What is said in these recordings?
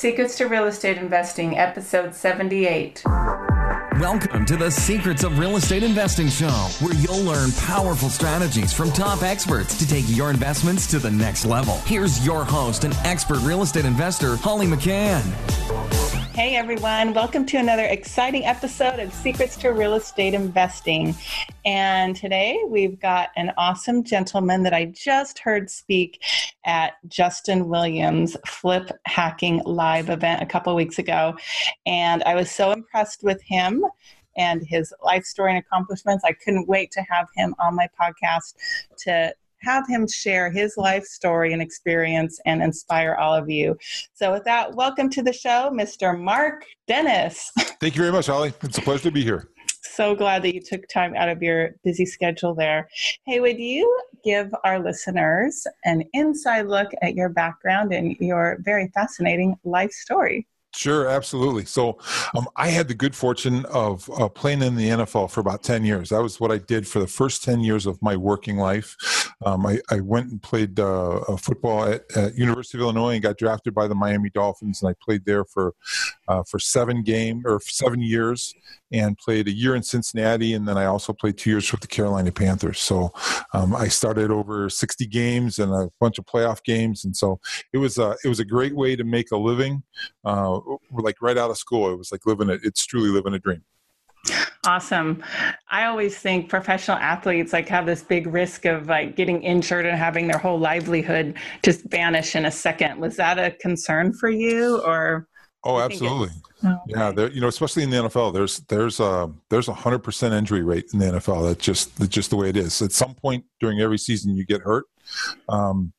Secrets to Real Estate Investing, episode 78. Welcome to the Secrets of Real Estate Investing Show, where you'll learn powerful strategies from top experts to take your investments to the next level. Here's your host and expert real estate investor, Holly McCann. Hey everyone, welcome to another exciting episode of Secrets to Real Estate Investing. And today we've got an awesome gentleman that I just heard speak at Justin Williams' Flip Hacking Live event a couple weeks ago. And I was so impressed with him and his life story and accomplishments. I couldn't wait to have him on my podcast to have him share his life story and experience and inspire all of you. So, with that, welcome to the show, Mr. Mark Dennis. Thank you very much, Holly. It's a pleasure to be here. So glad that you took time out of your busy schedule there. Hey, would you give our listeners an inside look at your background and your very fascinating life story? Sure, absolutely. So, um, I had the good fortune of uh, playing in the NFL for about 10 years. That was what I did for the first 10 years of my working life. Um, I, I, went and played uh, football at, at, University of Illinois and got drafted by the Miami Dolphins, and I played there for uh, for seven game or seven years, and played a year in Cincinnati, and then I also played two years with the Carolina Panthers. So, um, I started over 60 games and a bunch of playoff games, and so it was a it was a great way to make a living. Uh, like right out of school. It was like living it. It's truly living a dream. Awesome. I always think professional athletes like have this big risk of like getting injured and having their whole livelihood just vanish in a second. Was that a concern for you or? Oh, absolutely. Oh, yeah, there, you know, especially in the NFL, there's there's a there's a hundred percent injury rate in the NFL. That's just that's just the way it is. At some point during every season, you get hurt. Um,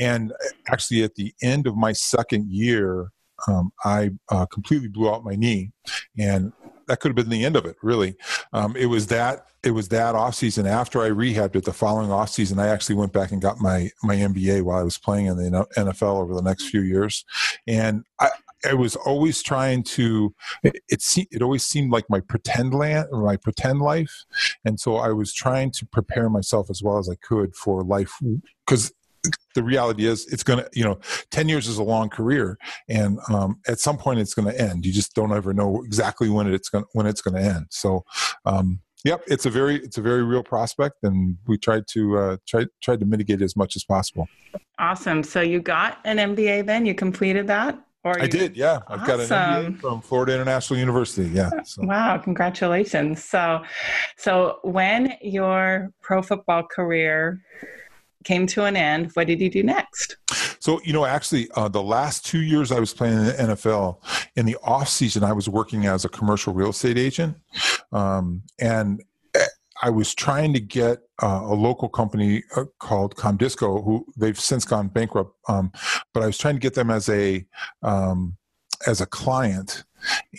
and actually, at the end of my second year, um, I uh, completely blew out my knee, and that could have been the end of it. Really, um, it was that it was that off season after I rehabbed it. The following off season, I actually went back and got my my MBA while I was playing in the NFL over the next few years, and I. I was always trying to. It, it, it always seemed like my pretend land, or my pretend life, and so I was trying to prepare myself as well as I could for life because the reality is it's going to you know 10 years is a long career and um, at some point it's going to end you just don't ever know exactly when it's going when it's going to end so um, yep it's a very it's a very real prospect and we tried to uh, try tried to mitigate it as much as possible awesome so you got an mba then you completed that or I did, yeah. I've got an MBA from Florida International University. Yeah. So. Wow, congratulations. So so when your pro football career came to an end, what did you do next? So, you know, actually, uh, the last two years I was playing in the NFL, in the off season, I was working as a commercial real estate agent, um, and eh, I was trying to get uh, a local company uh, called Comdisco, who they've since gone bankrupt, um, but I was trying to get them as a um, as a client.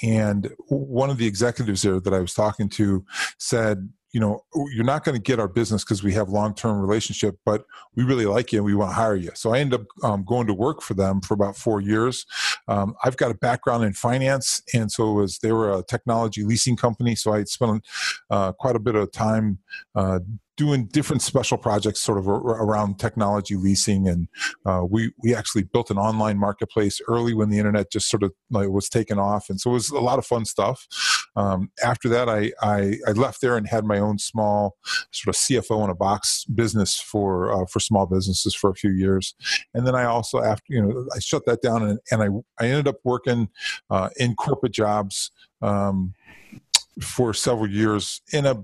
And one of the executives there that I was talking to said, you know you're not going to get our business because we have long-term relationship but we really like you and we want to hire you. So i ended up um, going to work for them for about four years. Um, i've got a background in finance and so it was they were a technology leasing company so i spent uh, quite a bit of time uh, doing different special projects sort of around technology leasing and uh, we we actually built an online marketplace early when the internet just sort of like, was taken off. And so it was a lot of fun stuff. Um, after that I, I, I left there and had my own small sort of cfo in a box business for uh, for small businesses for a few years. And then i also after you know i shut that down and, and i i ended up working uh, in corporate jobs um, for several years in a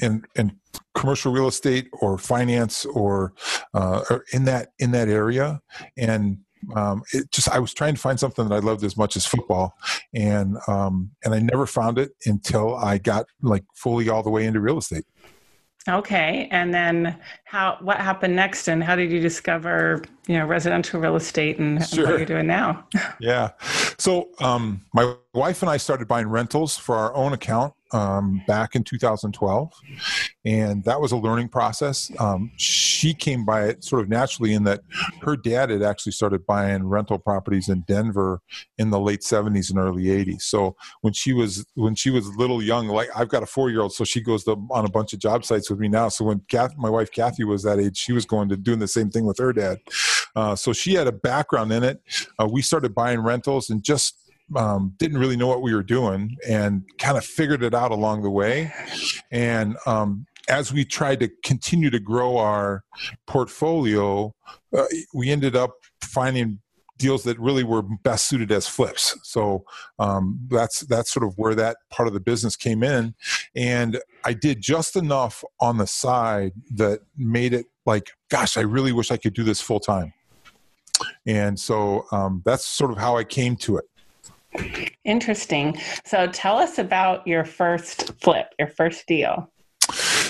in in commercial real estate or finance or, uh, or in that in that area and um, it just I was trying to find something that I loved as much as football, and um, and I never found it until I got like fully all the way into real estate. Okay, and then how? What happened next, and how did you discover you know residential real estate and, sure. and what you're doing now? yeah, so um, my wife and I started buying rentals for our own account um, back in 2012, and that was a learning process. Um, she came by it sort of naturally in that her dad had actually started buying rental properties in Denver in the late 70s and early 80s. So when she was when she was little young, like I've got a four year old, so she goes to, on a bunch of job sites with me now. So when Kath, my wife Kathy was that age, she was going to doing the same thing with her dad. Uh, so she had a background in it. Uh, we started buying rentals and just um, didn't really know what we were doing and kind of figured it out along the way. And um, as we tried to continue to grow our portfolio, uh, we ended up finding deals that really were best suited as flips. So um, that's that's sort of where that part of the business came in, and I did just enough on the side that made it like, gosh, I really wish I could do this full time. And so um, that's sort of how I came to it. Interesting. So tell us about your first flip, your first deal.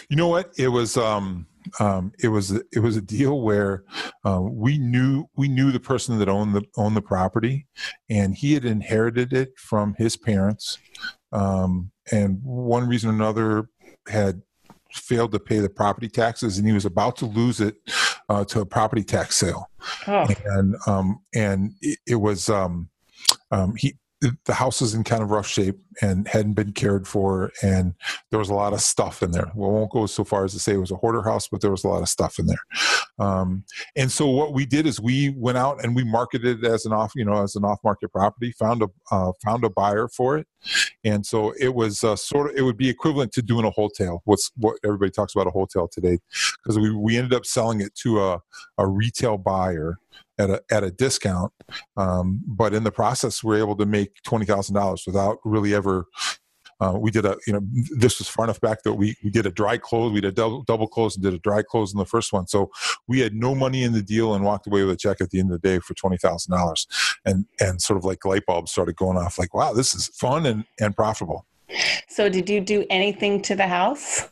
You know what? It was um, um, it was it was a deal where uh, we knew we knew the person that owned the owned the property, and he had inherited it from his parents, um, and one reason or another had failed to pay the property taxes, and he was about to lose it uh, to a property tax sale, oh. and um, and it, it was um, um, he the house is in kind of rough shape and hadn't been cared for and there was a lot of stuff in there. We won't go so far as to say it was a hoarder house but there was a lot of stuff in there. Um, and so what we did is we went out and we marketed it as an off you know as an off market property found a uh, found a buyer for it. And so it was uh, sort of it would be equivalent to doing a wholesale what's what everybody talks about a wholesale today because we, we ended up selling it to a, a retail buyer at a at a discount. Um, but in the process, we are able to make twenty thousand dollars without really ever. Uh, we did a, you know, this was far enough back that we, we did a dry close. We did a double, double close and did a dry close in the first one. So we had no money in the deal and walked away with a check at the end of the day for twenty thousand dollars. And and sort of like light bulbs started going off. Like, wow, this is fun and and profitable. So did you do anything to the house?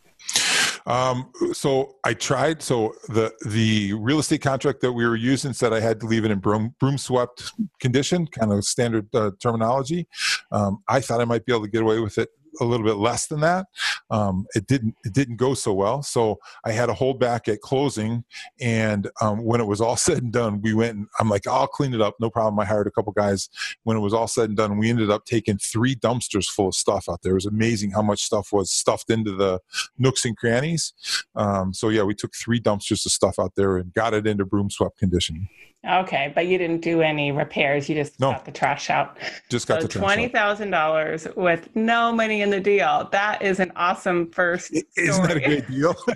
Um, so I tried. So the the real estate contract that we were using said I had to leave it in broom, broom swept condition, kind of standard uh, terminology. Um, I thought I might be able to get away with it a little bit less than that. Um, it didn't it didn't go so well, so I had to hold back at closing. And um, when it was all said and done, we went. And I'm like, I'll clean it up, no problem. I hired a couple guys. When it was all said and done, we ended up taking three dumpsters full of stuff out there. It was amazing how much stuff was stuffed into the nooks and crannies. Um, so yeah, we took three dumpsters of stuff out there and got it into broom swept condition. Okay, but you didn't do any repairs. You just no. got the trash out. Just got so the trash twenty thousand dollars with no money in the deal. That is an awesome first. Isn't that a great deal?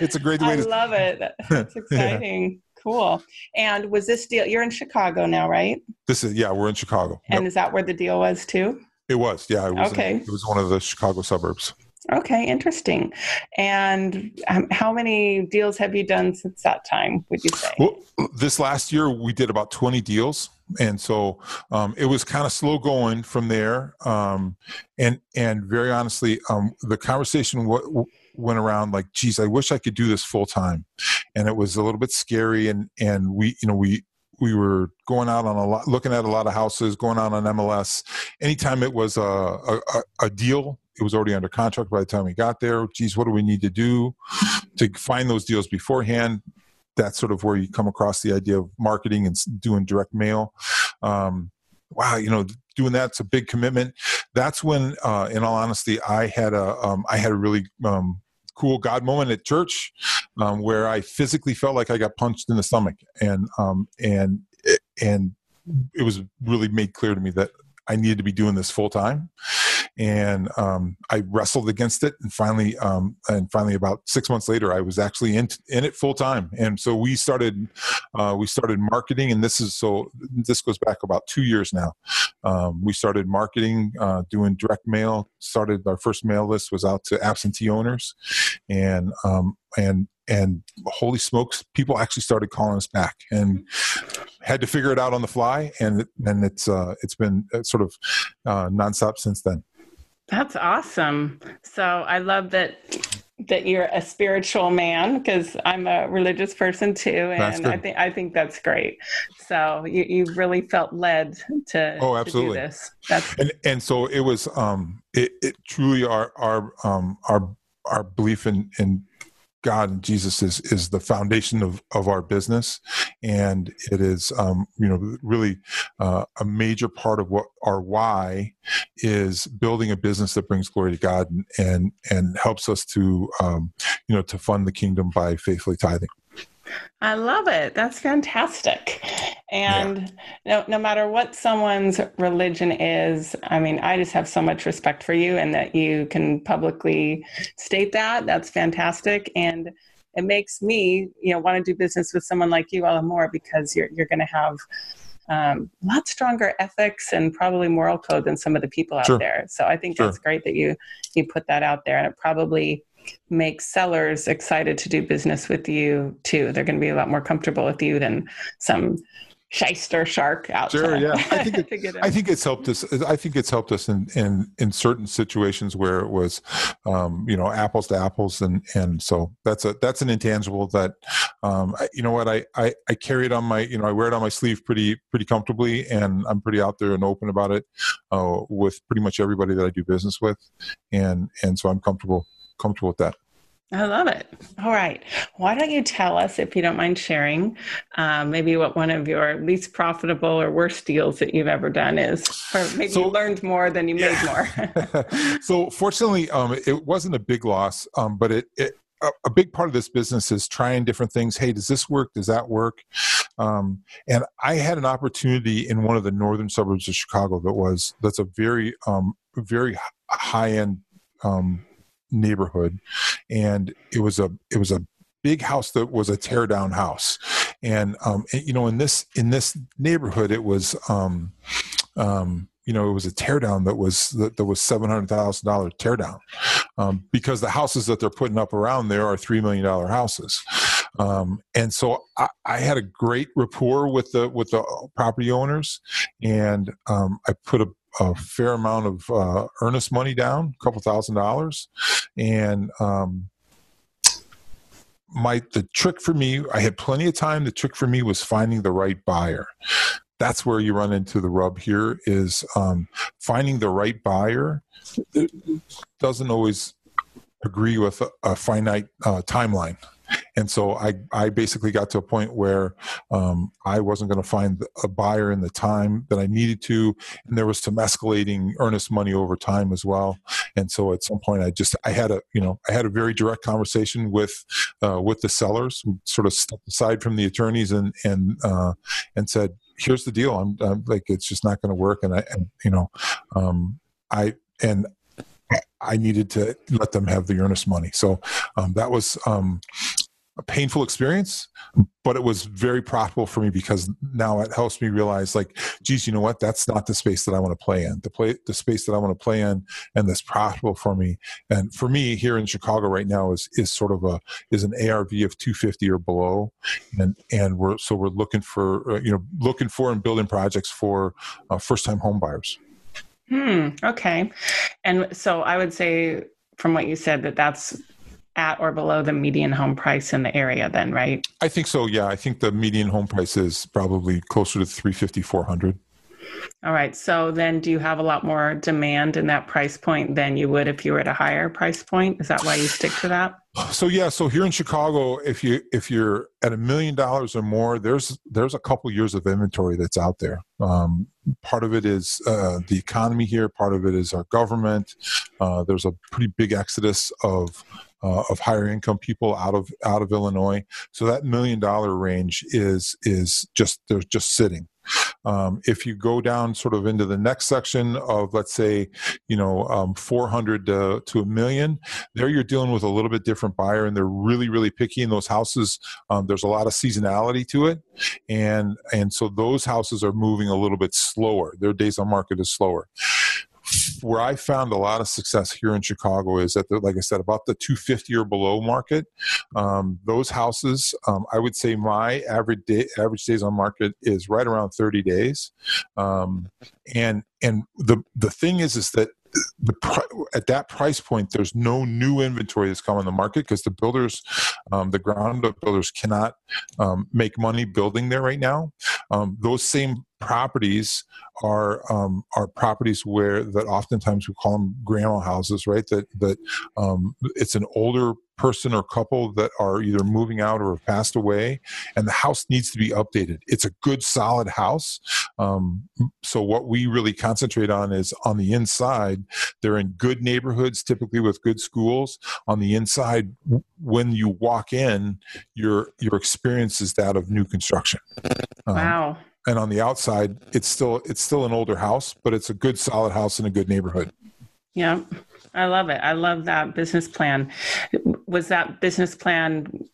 it's a great way. I to... love it. That's exciting. yeah. Cool. And was this deal? You're in Chicago now, right? This is yeah. We're in Chicago. And yep. is that where the deal was too? It was. Yeah. It was okay. In, it was one of the Chicago suburbs. Okay, interesting. And um, how many deals have you done since that time, would you say? Well, this last year we did about 20 deals. And so um, it was kind of slow going from there. Um, and, and very honestly, um, the conversation w- went around like, geez, I wish I could do this full time. And it was a little bit scary. And, and we, you know, we, we were going out on a lot, looking at a lot of houses, going out on MLS. Anytime it was a, a, a deal it was already under contract by the time we got there. Geez, what do we need to do to find those deals beforehand? That's sort of where you come across the idea of marketing and doing direct mail. Um, wow, you know, doing that's a big commitment. That's when, uh, in all honesty, I had a um, I had a really um, cool God moment at church um, where I physically felt like I got punched in the stomach, and um, and and it was really made clear to me that I needed to be doing this full time and um, I wrestled against it, and finally, um, and finally, about six months later, I was actually in in it full time. And so we started uh, we started marketing, and this is so this goes back about two years now. Um, we started marketing, uh, doing direct mail. Started our first mail list was out to absentee owners, and um, and and holy smokes, people actually started calling us back and had to figure it out on the fly. And and it's uh, it's been uh, sort of uh, nonstop since then. That's awesome. So I love that that you're a spiritual man because I'm a religious person too, and I think I think that's great. So you you really felt led to oh absolutely to this. That's and and so it was um it, it truly our our um our our belief in in God and Jesus is is the foundation of, of our business, and it is um, you know really uh, a major part of what our why is building a business that brings glory to God and and, and helps us to um, you know to fund the kingdom by faithfully tithing. I love it. That's fantastic. And yeah. no, no matter what someone's religion is, I mean, I just have so much respect for you and that you can publicly state that. That's fantastic. And it makes me, you know, want to do business with someone like you all the more because you're, you're going to have um, a lot stronger ethics and probably moral code than some of the people out sure. there. So I think sure. that's great that you, you put that out there and it probably, make sellers excited to do business with you too. They're going to be a lot more comfortable with you than some shyster shark out sure, yeah. I think, it, I think it's helped us. I think it's helped us in, in, in certain situations where it was, um, you know, apples to apples. And, and so that's a, that's an intangible that, um, I, you know what, I, I, I carry it on my, you know, I wear it on my sleeve pretty, pretty comfortably and I'm pretty out there and open about it, uh, with pretty much everybody that I do business with. And, and so I'm comfortable comfortable with that. I love it. All right. Why don't you tell us, if you don't mind sharing, um, maybe what one of your least profitable or worst deals that you've ever done is, or maybe so, you learned more than you yeah. made more. so, fortunately, um, it wasn't a big loss, um, but it, it a, a, big part of this business is trying different things. Hey, does this work? Does that work? Um, and I had an opportunity in one of the northern suburbs of Chicago that was that's a very um, very high end um, neighborhood, and it was a it was a big house that was a tear down house, and um, you know in this in this neighborhood it was um, um, you know, it was a teardown that was that, that was seven hundred thousand dollar teardown, um, because the houses that they're putting up around there are three million dollar houses, um, and so I, I, had a great rapport with the with the property owners, and um, I put a a fair amount of uh, earnest money down, a couple thousand dollars, and um, my the trick for me, I had plenty of time. The trick for me was finding the right buyer. That's where you run into the rub. Here is um, finding the right buyer. Doesn't always agree with a, a finite uh, timeline and so I, I basically got to a point where um, I wasn't going to find a buyer in the time that I needed to, and there was some escalating earnest money over time as well. And so at some point, I just I had a you know I had a very direct conversation with uh, with the sellers, sort of stepped aside from the attorneys and and uh, and said, "Here's the deal. I'm, I'm like it's just not going to work." And I and you know um, I and I needed to let them have the earnest money. So um, that was um, a painful experience, but it was very profitable for me because now it helps me realize, like, geez, you know what? That's not the space that I want to play in. The play, the space that I want to play in, and that's profitable for me. And for me, here in Chicago right now is is sort of a is an ARV of 250 or below, and and we're so we're looking for uh, you know looking for and building projects for uh, first time home buyers. Hmm. Okay. And so I would say, from what you said, that that's at or below the median home price in the area then right? I think so yeah. I think the median home price is probably closer to 350 400 all right. So then do you have a lot more demand in that price point than you would if you were at a higher price point? Is that why you stick to that so yeah so here in chicago if you if you're at a million dollars or more there's there's a couple years of inventory that's out there um, part of it is uh, the economy here part of it is our government uh, there's a pretty big exodus of uh, of higher income people out of out of Illinois. So that million dollar range is is just they're just sitting. Um, if you go down sort of into the next section of let's say you know um, 400 to, to, a million there you're dealing with a little bit different buyer and they're really really picky in those houses. Um, there's a lot of seasonality to it and and so those houses are moving a little bit slower. Their days on market is slower where I found a lot of success here in Chicago is that, like I said, about the 250 or below market, um, those houses, um, I would say my average day, average days on market is right around 30 days. Um, and and the the thing is, is that the at that price point, there's no new inventory that's come on the market because the builders, um, the ground up builders, cannot um, make money building there right now. Um, those same properties are um, are properties where that oftentimes we call them grandma houses, right? That that um, it's an older person or couple that are either moving out or have passed away, and the house needs to be updated. It's a good, solid house. Um, so what we really concentrate on is on the inside. They're in good neighborhoods, typically with good schools. On the inside, when you walk in, your your experience is that of new construction. Um, wow and on the outside it's still it's still an older house but it's a good solid house in a good neighborhood. Yeah i love it. I love that business plan. Was that business plan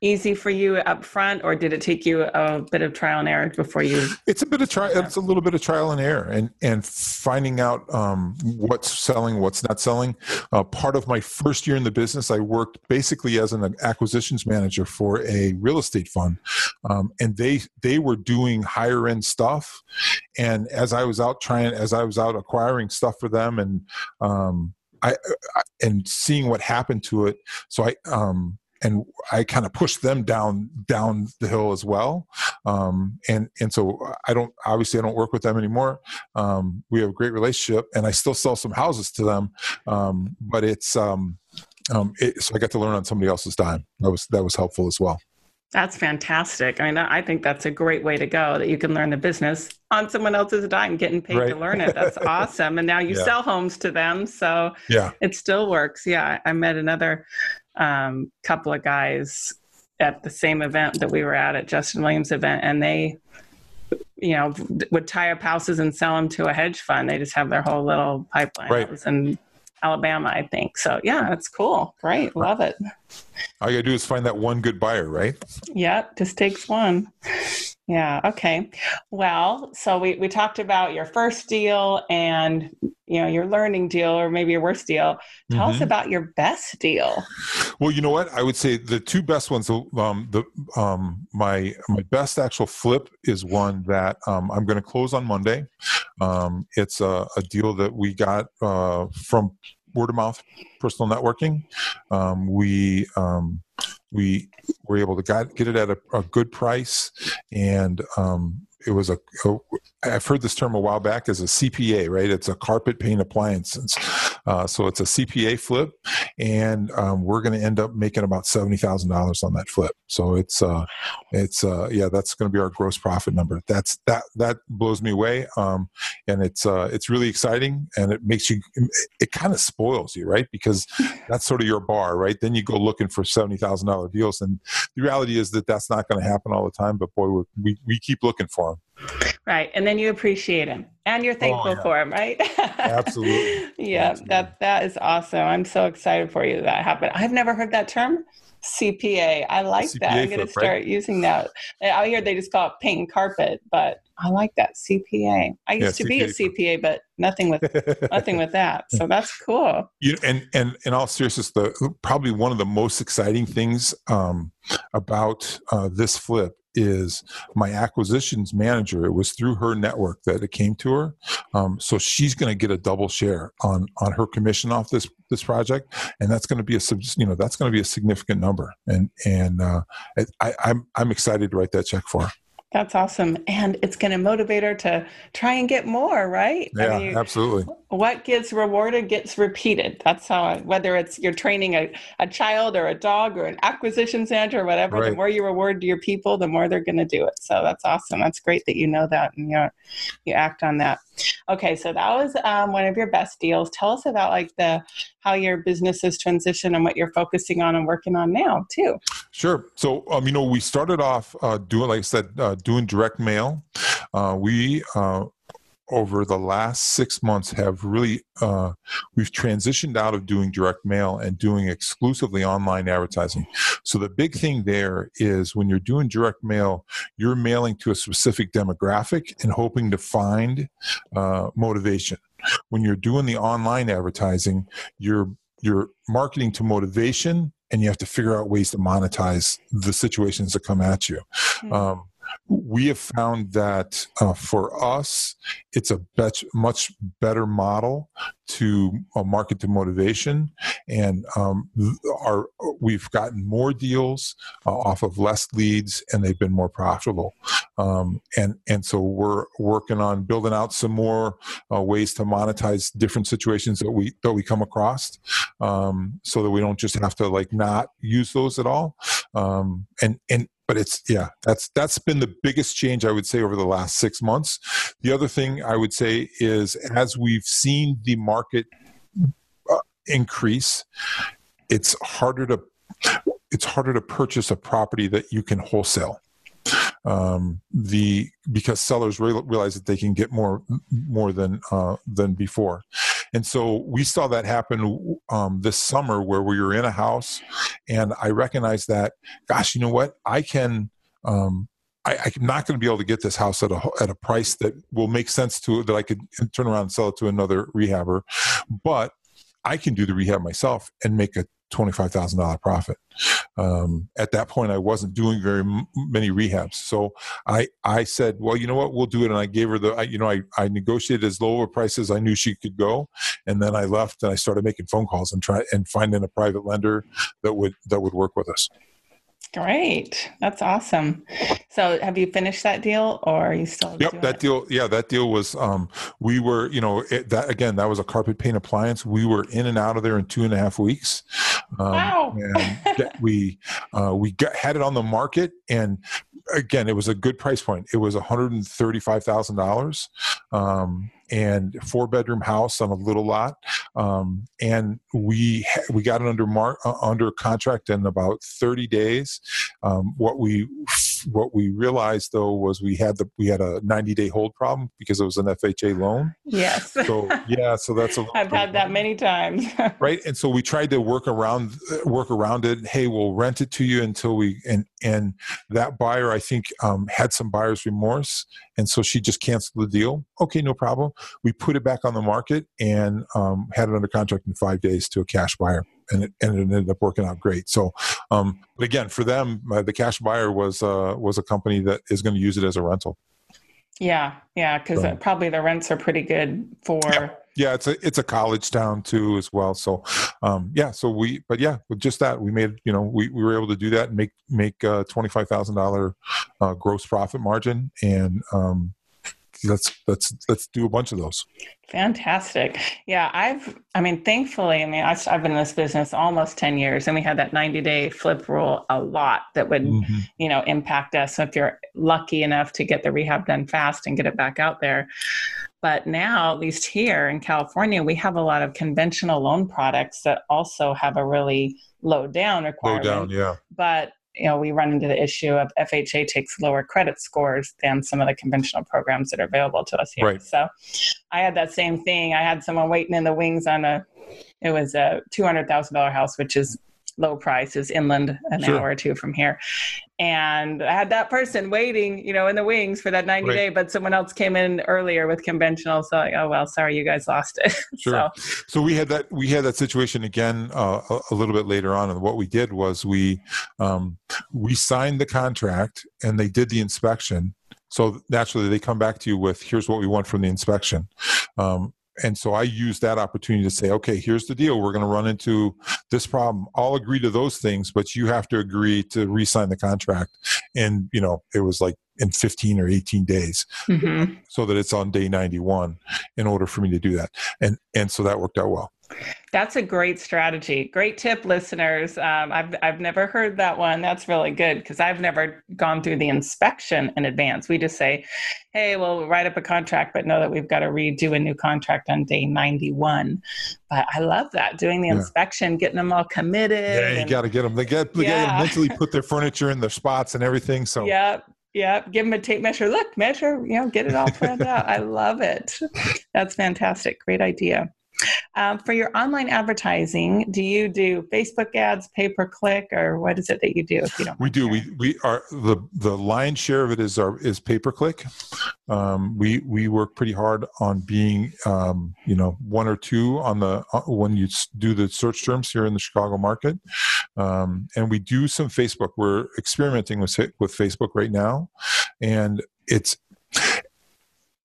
easy for you up front or did it take you a bit of trial and error before you it's a bit of trial it's a little bit of trial and error and and finding out um, what's selling what's not selling. Uh, part of my first year in the business i worked basically as an acquisitions manager for a real estate fund. Um, and they they were doing higher end stuff. And as i was out trying as i was out acquiring stuff for them and um, I, I, and seeing what happened to it. So I um, and I kind of pushed them down down the hill as well. Um, and and so I don't obviously I don't work with them anymore. Um, we have a great relationship, and I still sell some houses to them. Um, but it's um, um, it, so I got to learn on somebody else's dime. That was that was helpful as well. That's fantastic. I mean, I think that's a great way to go that you can learn the business on someone else's dime, getting paid right. to learn it. That's awesome. And now you yeah. sell homes to them. So yeah, it still works. Yeah. I met another um, couple of guys at the same event that we were at at Justin Williams event, and they, you know, would tie up houses and sell them to a hedge fund. They just have their whole little pipeline. Right. in Alabama, I think. So yeah, that's cool. Great, love it. All you gotta do is find that one good buyer, right? Yeah, just takes one. Yeah. Okay. Well, so we, we talked about your first deal and you know your learning deal or maybe your worst deal. Tell mm-hmm. us about your best deal. Well, you know what? I would say the two best ones. Um, the um, my my best actual flip is one that um, I'm going to close on Monday. Um, it's a, a, deal that we got uh, from word of mouth personal networking. Um, we um, we were able to get, it at a, a good price and um, it was a, a I've heard this term a while back as a CPA, right? It's a carpet paint appliance. Uh, so it's a CPA flip, and um, we're going to end up making about seventy thousand dollars on that flip. So it's uh, it's uh, yeah, that's going to be our gross profit number. That's that that blows me away, um, and it's uh, it's really exciting, and it makes you it, it kind of spoils you, right? Because that's sort of your bar, right? Then you go looking for seventy thousand dollar deals, and the reality is that that's not going to happen all the time. But boy, we we keep looking for them. Right. And then you appreciate him and you're thankful oh, yeah. for him, right? Absolutely. yeah, Absolutely. that that is awesome. I'm so excited for you that, happened. I've never heard that term. CPA. I like CPA that. I'm going to start right? using that. Out here, they just call it paint and carpet, but I like that CPA. I used yeah, to be a CPA, but nothing with nothing with that. So that's cool. You and and in all seriousness, the probably one of the most exciting things um, about uh, this flip is my acquisitions manager. It was through her network that it came to her, um, so she's going to get a double share on on her commission off this this project, and that's going to be a you know that's going to be a significant number, and and uh, I, I'm I'm excited to write that check for her. That's awesome. And it's going to motivate her to try and get more, right? Yeah, I mean, absolutely. What gets rewarded gets repeated. That's how, I, whether it's you're training a, a child or a dog or an acquisition center or whatever, right. the more you reward your people, the more they're going to do it. So that's awesome. That's great that you know that and you, you act on that. Okay, so that was um, one of your best deals. Tell us about like the how your business has transitioned and what you're focusing on and working on now too. Sure. So um, you know, we started off uh, doing, like I said, uh, doing direct mail. Uh, we uh, over the last six months have really uh, we've transitioned out of doing direct mail and doing exclusively online advertising. So the big thing there is when you're doing direct mail you're mailing to a specific demographic and hoping to find uh, motivation. When you're doing the online advertising you're you're marketing to motivation and you have to figure out ways to monetize the situations that come at you. Mm-hmm. um, we have found that uh, for us, it's a bet- much better model to uh, market to motivation, and um, our we've gotten more deals uh, off of less leads, and they've been more profitable. Um, and and so we're working on building out some more uh, ways to monetize different situations that we that we come across, um, so that we don't just have to like not use those at all. Um, and and but it's yeah that's that's been the biggest change i would say over the last six months. The other thing i would say is as we've seen the market uh, increase it's harder to it's harder to purchase a property that you can wholesale. Um, the because sellers re- realize that they can get more more than uh, than before and so we saw that happen um, this summer where we were in a house, and I recognized that, gosh, you know what? I can. Um, I, am not going to be able to get this house at a at a price that will make sense to that I could turn around and sell it to another rehabber, but I can do the rehab myself and make a $25,000 profit. Um, at that point, I wasn't doing very m- many rehabs. So I, I said, well, you know what, we'll do it. And I gave her the, I, you know, I, I negotiated as low a price as I knew she could go. And then I left and I started making phone calls and try and finding a private lender that would, that would work with us. Great. That's awesome. So have you finished that deal or are you still Yep, that it? deal yeah, that deal was um we were, you know, it, that again, that was a carpet paint appliance. We were in and out of there in two and a half weeks. Um, wow. and we uh we got had it on the market and again, it was a good price point. It was $135,000. Um and four bedroom house on a little lot. Um, and we we got it under mar- uh, under contract in about 30 days. Um, what we what we realized though was we had the we had a 90 day hold problem because it was an FHA loan. Yes. So yeah, so that's a. I've had that many times. right, and so we tried to work around work around it. Hey, we'll rent it to you until we and and that buyer I think um, had some buyer's remorse, and so she just canceled the deal. Okay, no problem. We put it back on the market and um, had it under contract in five days to a cash buyer and it, and it ended up working out great. So, um, but again, for them, uh, the cash buyer was uh, was a company that is going to use it as a rental. Yeah, yeah, because so, probably the rents are pretty good for. Yeah. yeah. it's a it's a college town too as well. So, um, yeah, so we but yeah, with just that we made you know we, we were able to do that and make make uh, twenty five thousand uh, gross profit margin and um, let's let's let's do a bunch of those. Fantastic. Yeah i've i mean thankfully i mean i've, I've been in this business almost 10 years and we had that 90 day flip rule a lot that would mm-hmm. you know impact us. So if you're lucky enough to get the rehab done fast and get it back out there. But now at least here in california we have a lot of conventional loan products that also have a really low down requirement low down yeah. But you know, we run into the issue of FHA takes lower credit scores than some of the conventional programs that are available to us here. Right. So I had that same thing. I had someone waiting in the wings on a, it was a $200,000 house, which is low price is inland an sure. hour or two from here. And i had that person waiting you know in the wings for that 90 right. day but someone else came in earlier with conventional so like, oh well sorry you guys lost it. Sure. So, so we had that we had that situation again uh, a, a, little bit later on and what we did was we um, we signed the contract and they did the inspection. So naturally they come back to you with here's what we want from the inspection. Um, and so I used that opportunity to say, okay, here's the deal. We're going to run into this problem. I'll agree to those things, but you have to agree to re-sign the contract. And you know, it was like in 15 or 18 days, mm-hmm. so that it's on day 91 in order for me to do that. And and so that worked out well. That's a great strategy. Great tip, listeners. Um, I've I've never heard that one. That's really good because I've never gone through the inspection in advance. We just say, "Hey, we'll write up a contract," but know that we've got to redo a new contract on day ninety-one. But I love that doing the yeah. inspection, getting them all committed. Yeah, you got to get them. They get they yeah. to mentally put their furniture in their spots and everything. So yeah. yeah, give them a tape measure. Look, measure, you know, get it all planned out. I love it. That's fantastic. Great idea. Um, for your online advertising, do you do Facebook ads, pay per click, or what is it that you do? If you don't, we do. We we are the the lion's share of it is our is pay per click. Um, we we work pretty hard on being um, you know one or two on the uh, when you do the search terms here in the Chicago market, um, and we do some Facebook. We're experimenting with with Facebook right now, and it's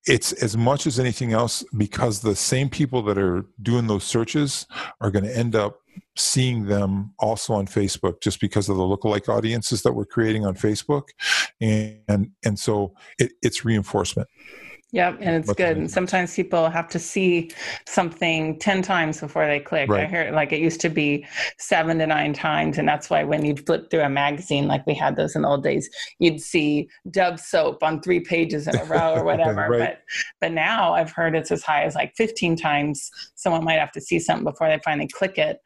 it's as much as anything else because the same people that are doing those searches are going to end up seeing them also on Facebook just because of the lookalike audiences that we're creating on Facebook, and and, and so it, it's reinforcement. Yep, and it's good. And sometimes people have to see something 10 times before they click. Right. I hear it like it used to be seven to nine times. And that's why when you'd flip through a magazine, like we had those in the old days, you'd see Dove soap on three pages in a row or whatever. right. But but now I've heard it's as high as like 15 times someone might have to see something before they finally click it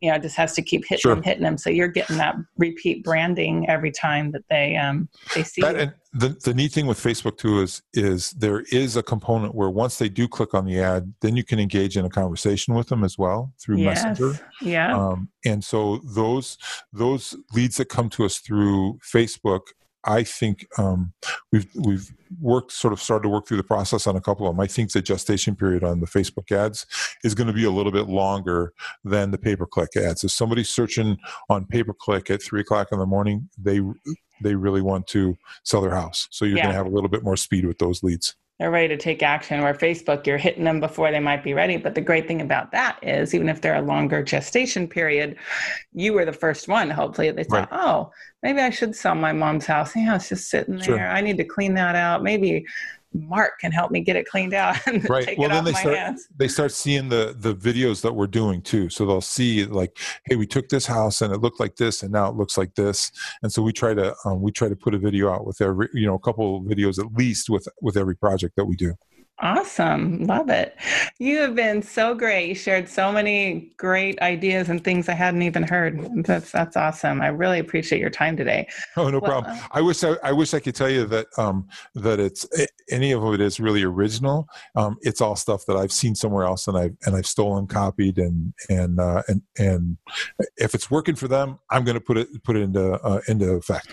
you know it just has to keep hitting sure. them hitting them so you're getting that repeat branding every time that they um they see that, and the, the neat thing with facebook too is is there is a component where once they do click on the ad then you can engage in a conversation with them as well through yes. messenger yeah um, and so those those leads that come to us through facebook I think um, we've we've worked sort of started to work through the process on a couple of them. I think the gestation period on the Facebook ads is going to be a little bit longer than the pay per click ads. If somebody's searching on pay per click at three o'clock in the morning, they they really want to sell their house. So you're yeah. going to have a little bit more speed with those leads they're ready to take action. Where Facebook, you're hitting them before they might be ready. But the great thing about that is, even if they're a longer gestation period, you were the first one. Hopefully, they thought, right. "Oh, maybe I should sell my mom's house. Yeah, it's just sitting there. Sure. I need to clean that out. Maybe Mark can help me get it cleaned out and right. take well, it then off they my start, hands. They start seeing the the videos that we're doing too. So they'll see like, hey, we took this house and it looked like this, and now it looks like this. And so we try to um, we try to put a video out with every you know a couple of videos at least with with every project that we do. Awesome. Love it. You have been so great. You shared so many great ideas and things I hadn't even heard. That's that's awesome. I really appreciate your time today. Oh, no well, problem. I wish I, I wish I could tell you that um that it's any of it is really original. Um it's all stuff that I've seen somewhere else and I've and I've stolen, copied and and uh and and if it's working for them, I'm going to put it put it into uh, into effect.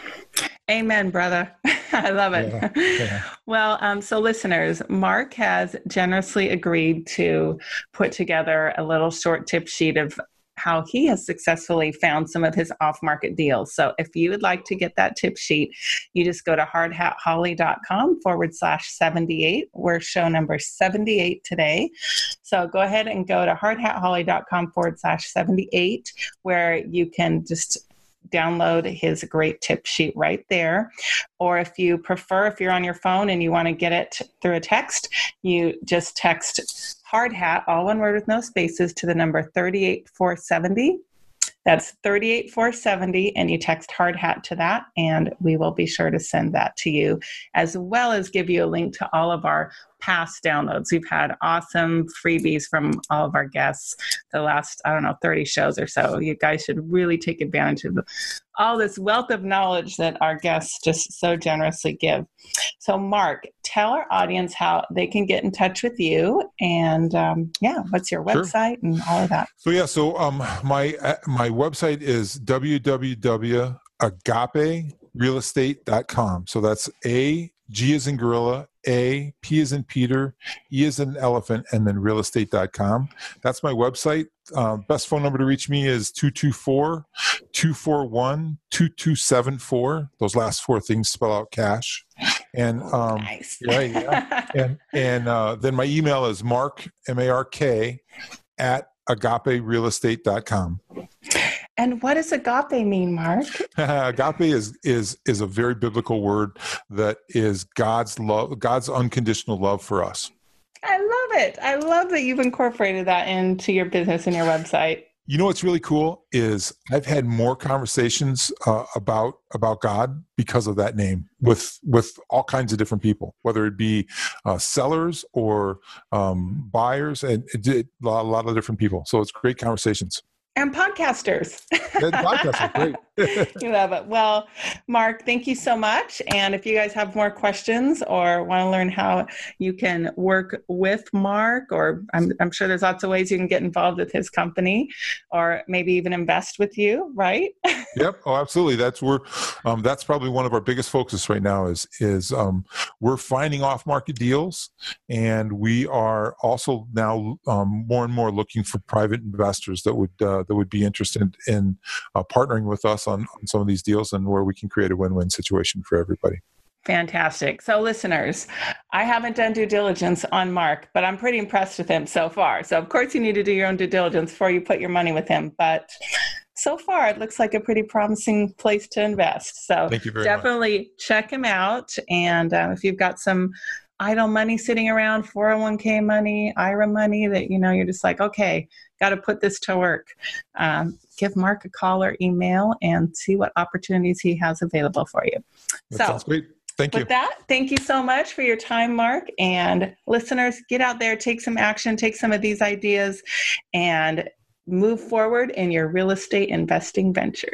Amen, brother. I love it. Yeah, yeah. well, um, so listeners, Mark has generously agreed to put together a little short tip sheet of how he has successfully found some of his off market deals. So if you would like to get that tip sheet, you just go to hardhatholly.com forward slash 78. We're show number 78 today. So go ahead and go to hardhatholly.com forward slash 78, where you can just download his great tip sheet right there. Or if you prefer, if you're on your phone and you want to get it through a text, you just text hard hat, all one word with no spaces, to the number 38470. That's 38470, and you text hard hat to that, and we will be sure to send that to you, as well as give you a link to all of our past downloads. We've had awesome freebies from all of our guests the last, I don't know, 30 shows or so. You guys should really take advantage of all this wealth of knowledge that our guests just so generously give. So, Mark, tell our audience how they can get in touch with you, and um, yeah, what's your website sure. and all of that. So yeah, so um, my uh, my website is www.agaperealestate.com. So that's a G is in gorilla, A, P is in Peter, E is in elephant, and then realestate.com. That's my website. Uh, best phone number to reach me is 224 241 2274. Those last four things spell out cash. And um, nice. right, yeah. and and uh, then my email is mark, M A R K, at agape agaperealestate.com. And what does agape mean, Mark? agape is is is a very biblical word that is God's love, God's unconditional love for us. I love it. I love that you've incorporated that into your business and your website. You know what's really cool is I've had more conversations uh, about about God because of that name with with all kinds of different people, whether it be uh, sellers or um, buyers, and it, it, a lot of different people. So it's great conversations and podcasters. podcasters, great. you love it. Well, Mark, thank you so much. And if you guys have more questions or want to learn how you can work with Mark, or I'm, I'm sure there's lots of ways you can get involved with his company, or maybe even invest with you, right? yep. Oh, absolutely. That's where um, that's probably one of our biggest focus right now is is um, we're finding off market deals, and we are also now um, more and more looking for private investors that would uh, that would be interested in uh, partnering with us on, on some of these deals and where we can create a win-win situation for everybody. Fantastic. So, listeners, I haven't done due diligence on Mark, but I'm pretty impressed with him so far. So, of course, you need to do your own due diligence before you put your money with him. But so far, it looks like a pretty promising place to invest. So, definitely much. check him out. And uh, if you've got some idle money sitting around 401k money ira money that you know you're just like okay got to put this to work um, give mark a call or email and see what opportunities he has available for you that so sounds great Thank you. With that, thank you so much for your time, Mark. And listeners, get out there, take some action, take some of these ideas, and move forward in your real estate investing ventures.